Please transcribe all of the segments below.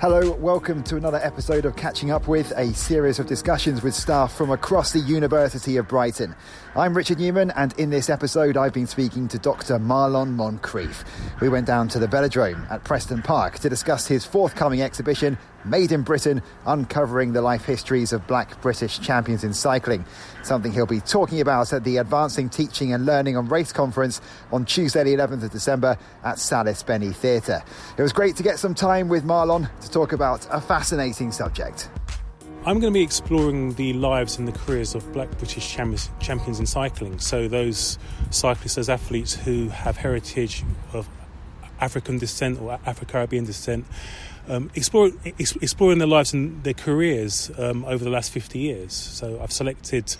Hello, welcome to another episode of Catching Up With, a series of discussions with staff from across the University of Brighton. I'm Richard Newman, and in this episode, I've been speaking to Dr. Marlon Moncrieffe. We went down to the Velodrome at Preston Park to discuss his forthcoming exhibition, Made in Britain, uncovering the life histories of black British champions in cycling. Something he'll be talking about at the Advancing Teaching and Learning on Race Conference on Tuesday, the 11th of December at Sallis Benney Theatre. It was great to get some time with Marlon to talk about a fascinating subject. I'm going to be exploring the lives and the careers of black British champions in cycling. So, those cyclists, those athletes who have heritage of African descent or Afro Caribbean descent, um, explore, ex- exploring their lives and their careers um, over the last 50 years. So I've selected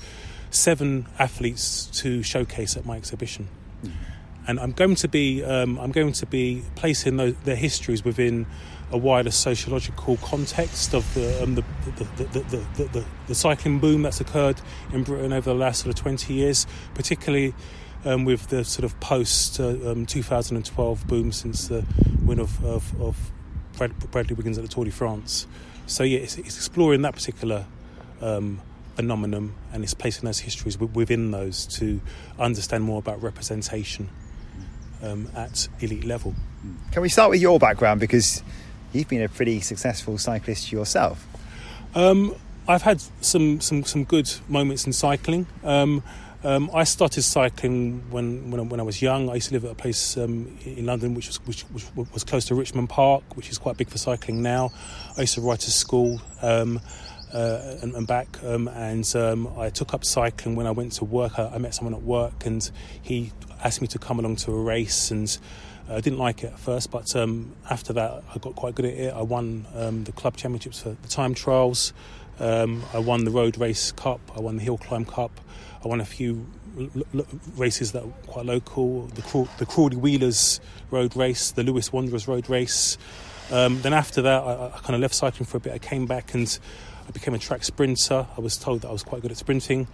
seven athletes to showcase at my exhibition. Mm. And I'm going to be um, I'm going to be placing those, their histories within a wider sociological context of the, um, the, the, the, the, cycling boom that's occurred in Britain over the last sort of 20 years, particularly um, with the sort of post uh, um, 2012 boom since the win of, of, of Bradley Wiggins at the Tour de France. So yeah, it's, it's exploring that particular um, phenomenon and it's placing those histories within those to understand more about representation um, at elite level. Can we start with your background because you've been a pretty successful cyclist yourself? Um, I've had some, some, some good moments in cycling. Um, um, I started cycling when, when I, when, I, was young. I used to live at a place um, in London which was, which, which, was close to Richmond Park, which is quite big for cycling now. I used to ride to school um, uh, and, and, back, um, and um, I took up cycling when I went to work. I, I, met someone at work, and he asked me to come along to a race, and uh, I didn't like it at first, but um, after that, I got quite good at it. I won the club championships for the time trials. I won the road race cup. I won the hill climb cup. I won a few l- l- races that were quite local. The, Craw- the Crawley Wheelers Road Race, the Lewes Wanderers Road Race. Um, then after that, I, I kind of left cycling for a bit. I came back and I became a track sprinter. I was told that I was quite good at sprinting,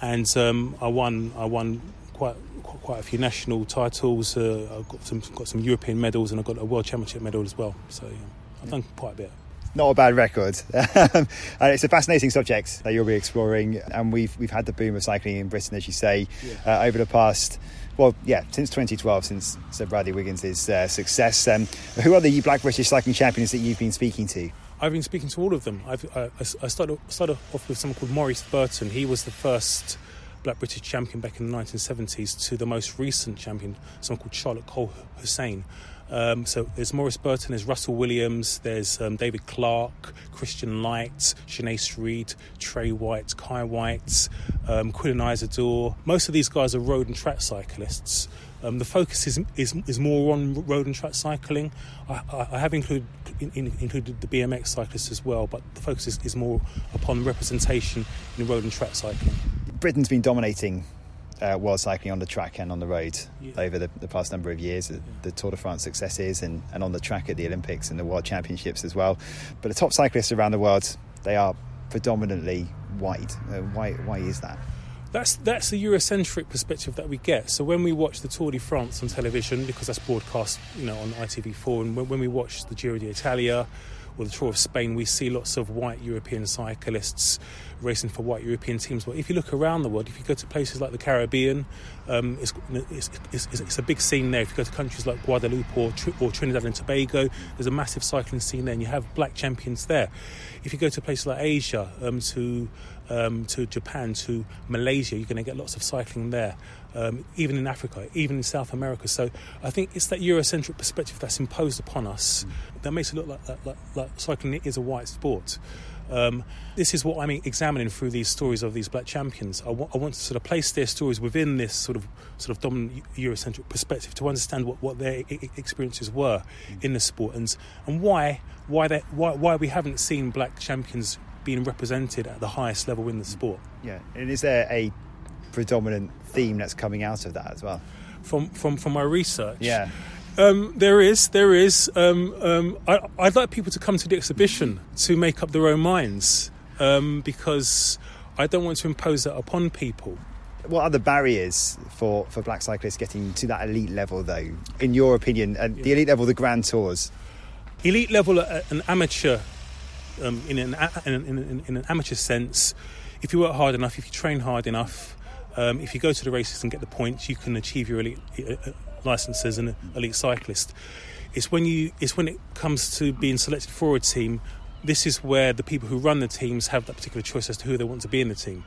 and um, I won. I won quite quite a few national titles. Uh, I got some got some European medals, and I got a World Championship medal as well. So yeah, I've done quite a bit not a bad record. and it's a fascinating subject that you'll be exploring. And we've we've had the boom of cycling in Britain, as you say, yeah. uh, over the past. Well, yeah, since 2012, since Sir Bradley Wiggins' uh, success. Um, who are the Black British cycling champions that you've been speaking to? I've been speaking to all of them. I've, uh, I started, started off with someone called Maurice Burton. He was the first Black British champion back in the 1970s to the most recent champion, someone called Charlotte Cole Hussein, um, so there's Maurice Burton, there's Russell Williams, there's um, David Clark, Christian Lyte, Shanaze Reid, Tre Whyte, Kye Whyte, um, Quillan Isidore. Most of these guys are road and track cyclists. Um, the focus is, is, is more on road and track cycling. I, I, I have included in, in, included the BMX cyclists as well, but the focus is, is more upon representation in road and track cycling. Britain's been dominating uh, world cycling on the track and on the road yeah. over the, the, past number of years. Yeah. The Tour de France successes and, and on the track at the Olympics and the World Championships as well. But the top cyclists around the world, they are predominantly white. Uh, why, why is that? That's that's the Eurocentric perspective that we get. So when we watch the Tour de France on television, because that's broadcast, you know, on ITV4, and when, when we watch the Giro d'Italia or the Tour of Spain, we see lots of white European cyclists racing for white European teams. But if you look around the world, if you go to places like the Caribbean, um, it's, it's, it's, it's, a big scene there. If you go to countries like Guadeloupe or, or Trinidad and Tobago, there's a massive cycling scene there, and you have black champions there. If you go to places like Asia, um, to um, to Japan, to Malaysia, you're going to get lots of cycling there. Um, even in Africa, even in South America. So I think it's that Eurocentric perspective that's imposed upon us mm. that makes it look like, like, like cycling is a white sport. Um, this is what I'm examining through these stories of these black champions. I, w- I want to sort of place their stories within this sort of sort of dominant Eurocentric perspective to understand what, what their I- experiences were mm. in the sport and and why why they, why why we haven't seen black champions being represented at the highest level in the sport. Yeah, and is there a predominant theme that's coming out of that as well? From from from my research, yeah. Um, there is, there is. Um, um, I, would like people to come to the exhibition to make up their own minds um, because I don't want to impose that upon people. What are the barriers for, for black cyclists getting to that elite level, though, in your opinion? And yeah. the elite level, the Grand Tours? elite level an amateur, um, in, an, in, in, in, an amateur sense, if you work hard enough, if you train hard enough, um, if you go to the races and get the points, you can achieve your elite uh, license as an elite cyclist. It's when you, it's when it comes to being selected for a team this is where the people who run the teams have that particular choice as to who they want to be in the team.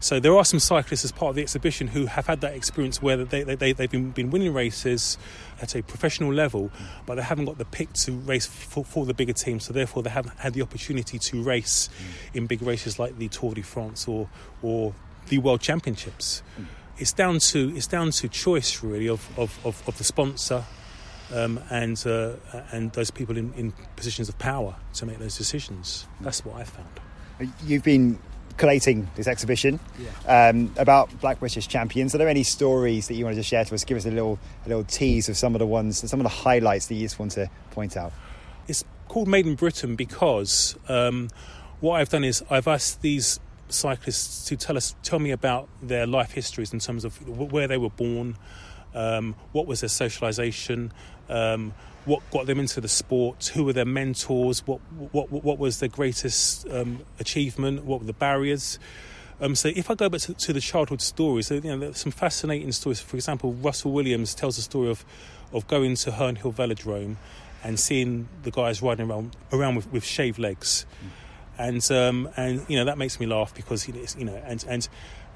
So there are some cyclists as part of the exhibition who have had that experience where they, they, they, they've been, been winning races at a professional level, but they haven't got the pick to race for, for the bigger team. So therefore, they haven't had the opportunity to race in big races like the Tour de France or, or the World Championships. It's down to it's down to choice really of, of, of, of the sponsor um, and uh, and those people in, in, positions of power to make those decisions. That's what I found. You've been collating this exhibition yeah. um, about Black British champions. Are there any stories that you wanted to share to us? Give us a little a little tease of some of the ones, some of the highlights that you just want to point out. It's called Made in Britain because um, what I've done is I've asked these cyclists to tell us, tell me about their life histories in terms of where they were born, um, what was their socialisation, um, what got them into the sport, who were their mentors, what what what was their greatest um, achievement, what were the barriers. Um, so if I go back to, to the childhood stories, you know, there's some fascinating stories. For example, Russell Williams tells the story of of going to Herne Hill Velodrome and seeing the guys riding around around with, with shaved legs, mm. And um, and you know that makes me laugh because you know and and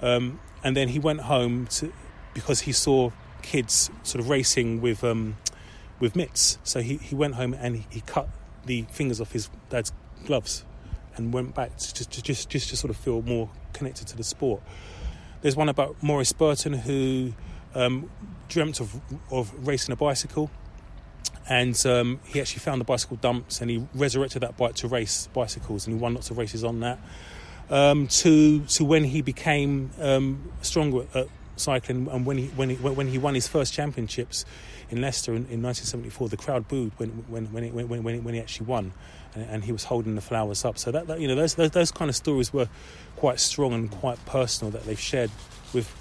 um, and then he went home to because he saw kids sort of racing with um, with mitts. So he, he went home and he, he, cut the fingers off his dad's gloves and went back to, to, just just to sort of feel more connected to the sport. There's one about Maurice Burton who um, dreamt of of racing a bicycle, and um, he actually found the bicycle dumps and he resurrected that bike to race bicycles and he won lots of races on that. Um, to to when he became um, stronger at cycling and when he when he when he won his first championships in Leicester in, in 1974, the crowd booed when when when he, when, when, when he actually won, and, and, he was holding the flowers up. So that, that you know those, those, those kind of stories were quite strong and quite personal that they've shared with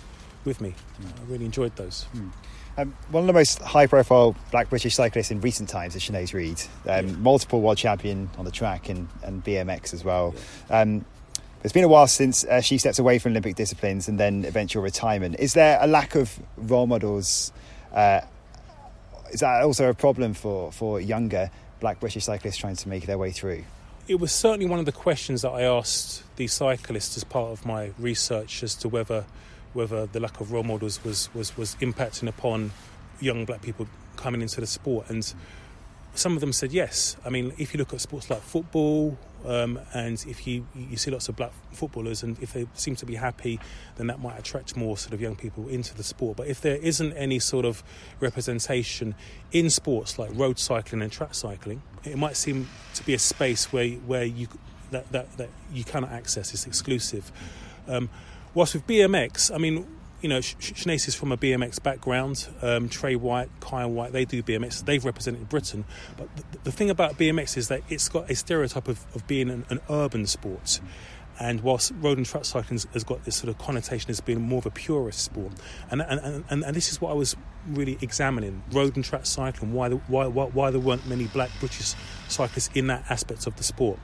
with me. Mm. I really enjoyed those. Mm. Um, one of the most high-profile Black British cyclists in recent times is Shanaze Reid, um, yeah. multiple world champion on the track and, and BMX as well. Yeah. Um, it's been a while since uh, she stepped away from Olympic disciplines and then eventual retirement. Is there a lack of role models uh, is that also a problem for, for younger black British cyclists trying to make their way through? It was certainly one of the questions that I asked these cyclists as part of my research as to whether whether the lack of role models was, was, was impacting upon young black people coming into the sport. And some of them said yes. I mean, if you look at sports like football, um, and if you you see lots of black footballers, and if they seem to be happy, then that might attract more sort of young people into the sport. But if there isn't any sort of representation in sports like road cycling and track cycling, it might seem to be a space where where you that that, that you cannot access. It's exclusive. Um, whilst with BMX, I mean, you know, Shanaze is from a BMX background. Um, Tre Whyte, Kyle White, they do BMX. They've represented Britain. But the, the thing about BMX is that it's got a stereotype of, of being an, an urban sport. And whilst road and track cycling has got this sort of connotation as being more of a purist sport, and and, and, and this is what I was really examining: road and track cycling. Why, the, why, why, why there weren't many black British cyclists in that aspect of the sport.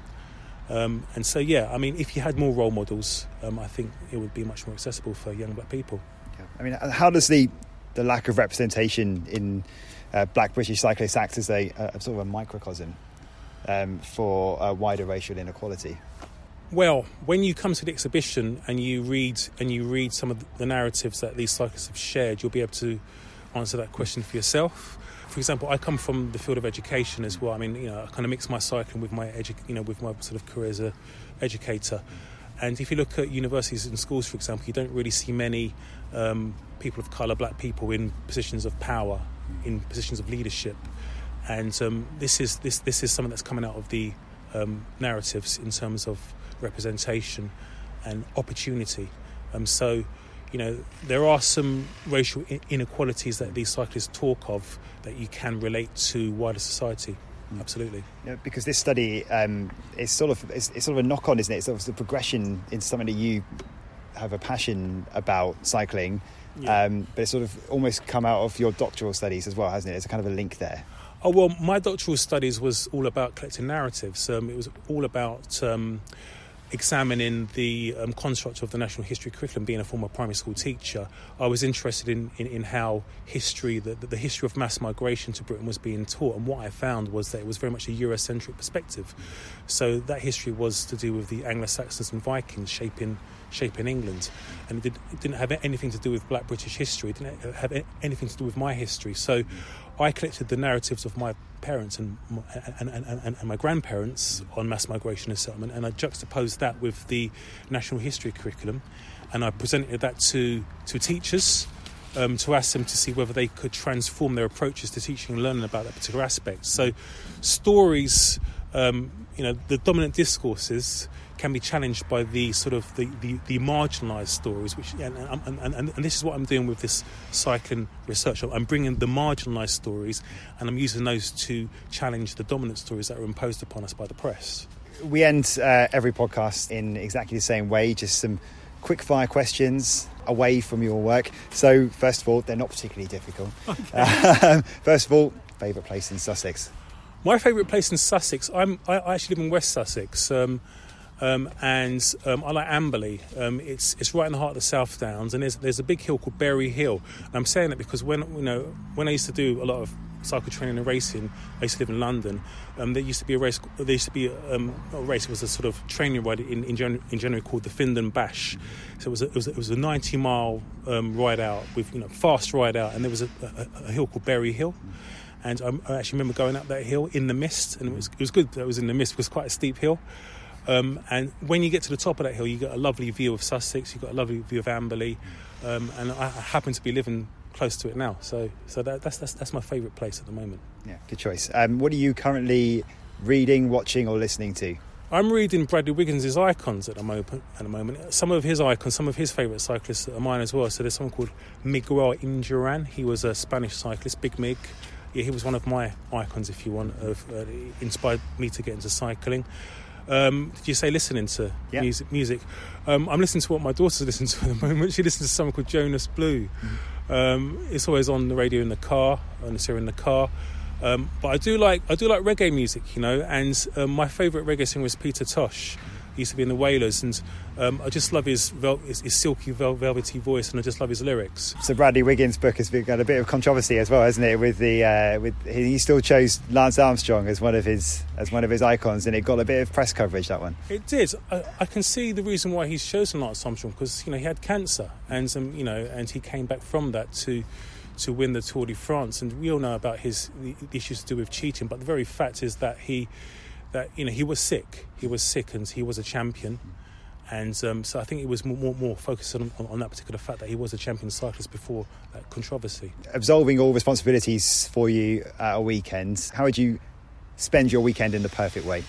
Um, and so, yeah, I mean, if you had more role models, um, I think it would be much more accessible for young black people. Yeah. I mean, how does the the lack of representation in uh, black British cyclists act as a, a sort of a microcosm um, for wider racial inequality? Well, when you come to the exhibition and you read and you read some of the narratives that these cyclists have shared, you'll be able to answer that question for yourself for example, I come from the field of education as well. I mean, you know, I kind of mix my cycling with my edu- you know with my sort of career as a educator. And if you look at universities and schools, for example, you don't really see many um, people of colour, black people, in positions of power, in positions of leadership. And um, this is this this is something that's coming out of the um, narratives in terms of representation and opportunity. Um, so you know, there are some racial inequalities that these cyclists talk of that you can relate to wider society. Mm. Absolutely. Yeah, because this study um, is sort of it's, it's, sort of a knock on, isn't it? It's sort of the progression in something that you have a passion about cycling, yeah. um, but it's sort of almost come out of your doctoral studies as well, hasn't it? There's a kind of a link there. Oh well, my doctoral studies was all about collecting narratives. Um, it was all about um, examining the um, construct of the national history curriculum. Being a former primary school teacher, I was interested in, in, in how history, the, the history of mass migration to Britain was being taught. And what I found was that it was very much a Eurocentric perspective. So that history was to do with the Anglo-Saxons and Vikings shaping shaping England, and it, did, didn't have anything to do with Black British history. It didn't have anything to do with my history. So I collected the narratives of my parents and, and, and, and, my grandparents on mass migration and settlement, and I juxtaposed that with the national history curriculum, and I presented that to to teachers. Um, to ask them to see whether they could transform their approaches to teaching and learning about that particular aspect. So, stories, um, you know, the dominant discourses can be challenged by the sort of the, the, the marginalised stories, which and, and, and, and, this is what I'm doing with this cycling research. I'm bringing the marginalised stories, and I'm using those to challenge the dominant stories that are imposed upon us by the press. We end uh, every podcast in exactly the same way, just some quick fire questions away from your work. So, first of all, they're not particularly difficult. Okay. first of all, favourite place in Sussex? My favourite place in Sussex, I'm, I actually live in West Sussex. Um, um, and um, I like Amberley. Um, it's it's right in the heart of the South Downs, and there's there's a big hill called Bury Hill. And I'm saying that because when you know when I used to do a lot of cycle training and racing, I used to live in London. Um, there used to be a race. There used to be um, a race. It was a sort of training ride in in, January, in January called the Findon Bash. So it was a, it was a, it was a 90 mile um, ride out with you know fast ride out, and there was a, a, a hill called Bury Hill and I, actually remember going up that hill in the mist, and it was it was good that it was in the mist. It was quite a steep hill, um, and when you get to the top of that hill, you get a lovely view of Sussex. You've got a lovely view of Amberley, um, and I happen to be living close to it now. So, so that, that's, that's that's my favourite place at the moment. Yeah, good choice. Um, what are you currently reading, watching, or listening to? I'm reading Bradley Wiggins' icons at the moment. At the moment, some of his icons, some of his favourite cyclists are mine as well. So there's someone called Miguel Indurain. He was a Spanish cyclist, Big Mig. Yeah, he was one of my icons, if you want, of uh, inspired me to get into cycling. Um, did you say listening to music? Music. Um, I'm listening to what my daughter's listening to at the moment. She listens to something called Jonas Blue. Mm-hmm. Um, it's always on the radio in the car, and it's here in the car. Um, but I do like I do like reggae music, you know. And um, my favourite reggae singer was Peter Tosh. He used to be in the Wailers, and um, I just love his, vel- his, his silky, vel- velvety voice, and I just love his lyrics. So Bradley Wiggins' book has got a bit of controversy as well, hasn't it? With the uh, with he still chose Lance Armstrong as one of his as one of his icons, and it got a bit of press coverage. That one. It did. I, I can see the reason why he's chosen Lance Armstrong because you know he had cancer, and um, you know, and he came back from that to to win the Tour de France. And we all know about his issues to do with cheating, but the very fact is that he that you know he was sick. He was sick, and he was a champion. And um, so I think it was more, more, more focused on, on, that particular fact that he was a champion cyclist before that controversy. Absolving all responsibilities for you at a weekend, how would you spend your weekend in the perfect way?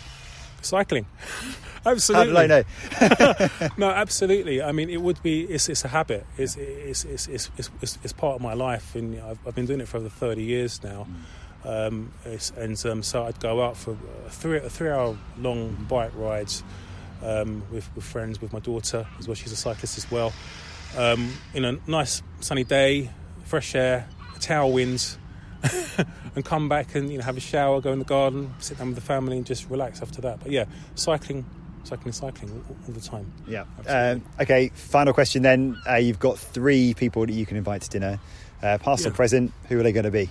Cycling. absolutely. no, no. no, absolutely. I mean, it would be, it's, it's a habit. It's, it's, it's, it's, it's, it's part of my life. And I've, I've been doing it for over 30 years now. Mm. Um, and um, so I'd go out for a three, a three hour long bike rides um, with, with, friends, with my daughter as well. She's a cyclist as well. Um, in a nice sunny day, fresh air, a tailwind, and come back and you know have a shower, go in the garden, sit down with the family, and just relax after that. But yeah, cycling cycling, cycling all, all the time. Yeah. Um, okay. Final question then. Uh, you've got three people that you can invite to dinner, uh, past yeah. or present. Who are they going to be?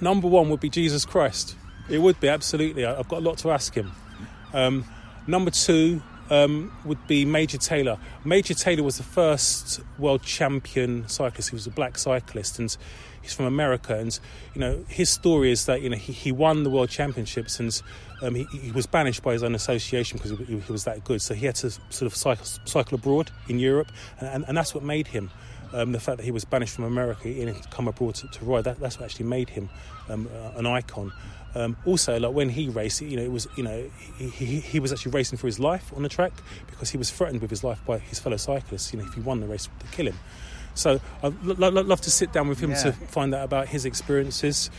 Number one would be Jesus Christ. It would be absolutely. I've got a lot to ask him. Um, number two um, would be Major Taylor. Major Taylor was the first world champion cyclist. He was a black cyclist, and he's from America. And you know, his story is that you know he, he won the world championships, and um, he, he, was banished by his own association because he, he, was that good. So he had to sort of cycle, cycle abroad in Europe, and, and, and that's what made him. Um, the fact that he was banished from America and come abroad to, to ride, that, that's what actually made him um, uh, an icon. Um, also, like when he raced, you know, it was you know he, he, he, was actually racing for his life on the track because he was threatened with his life by his fellow cyclists. You know, if he won the race, they'd kill him. So I'd l- l- love to sit down with him yeah. to find out about his experiences.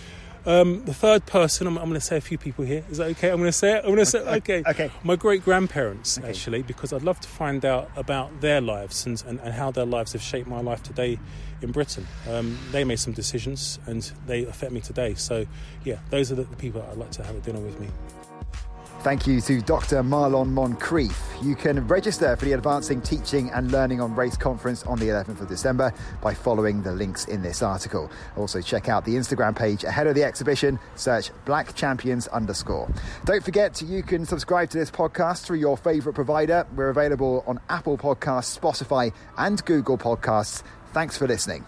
Um, the third person, I'm, I'm going to say a few people here. Is that okay? I'm going to say it. I'm going to say okay. Okay. My great grandparents, Okay. actually, because I'd love to find out about their lives and, and, and how their lives have shaped my life today in Britain. Um, they made some decisions and they affect me today. So, yeah, those are the, the people I'd like to have a dinner with me. Thank you to Dr. Marlon Moncrieffe. You can register for the Advancing Teaching and Learning on Race conference on the 11th of December by following the links in this article. Also, check out the Instagram page ahead of the exhibition. Search Black Champions underscore. Don't forget, you can subscribe to this podcast through your favourite provider. We're available on Apple Podcasts, Spotify, and Google Podcasts. Thanks for listening.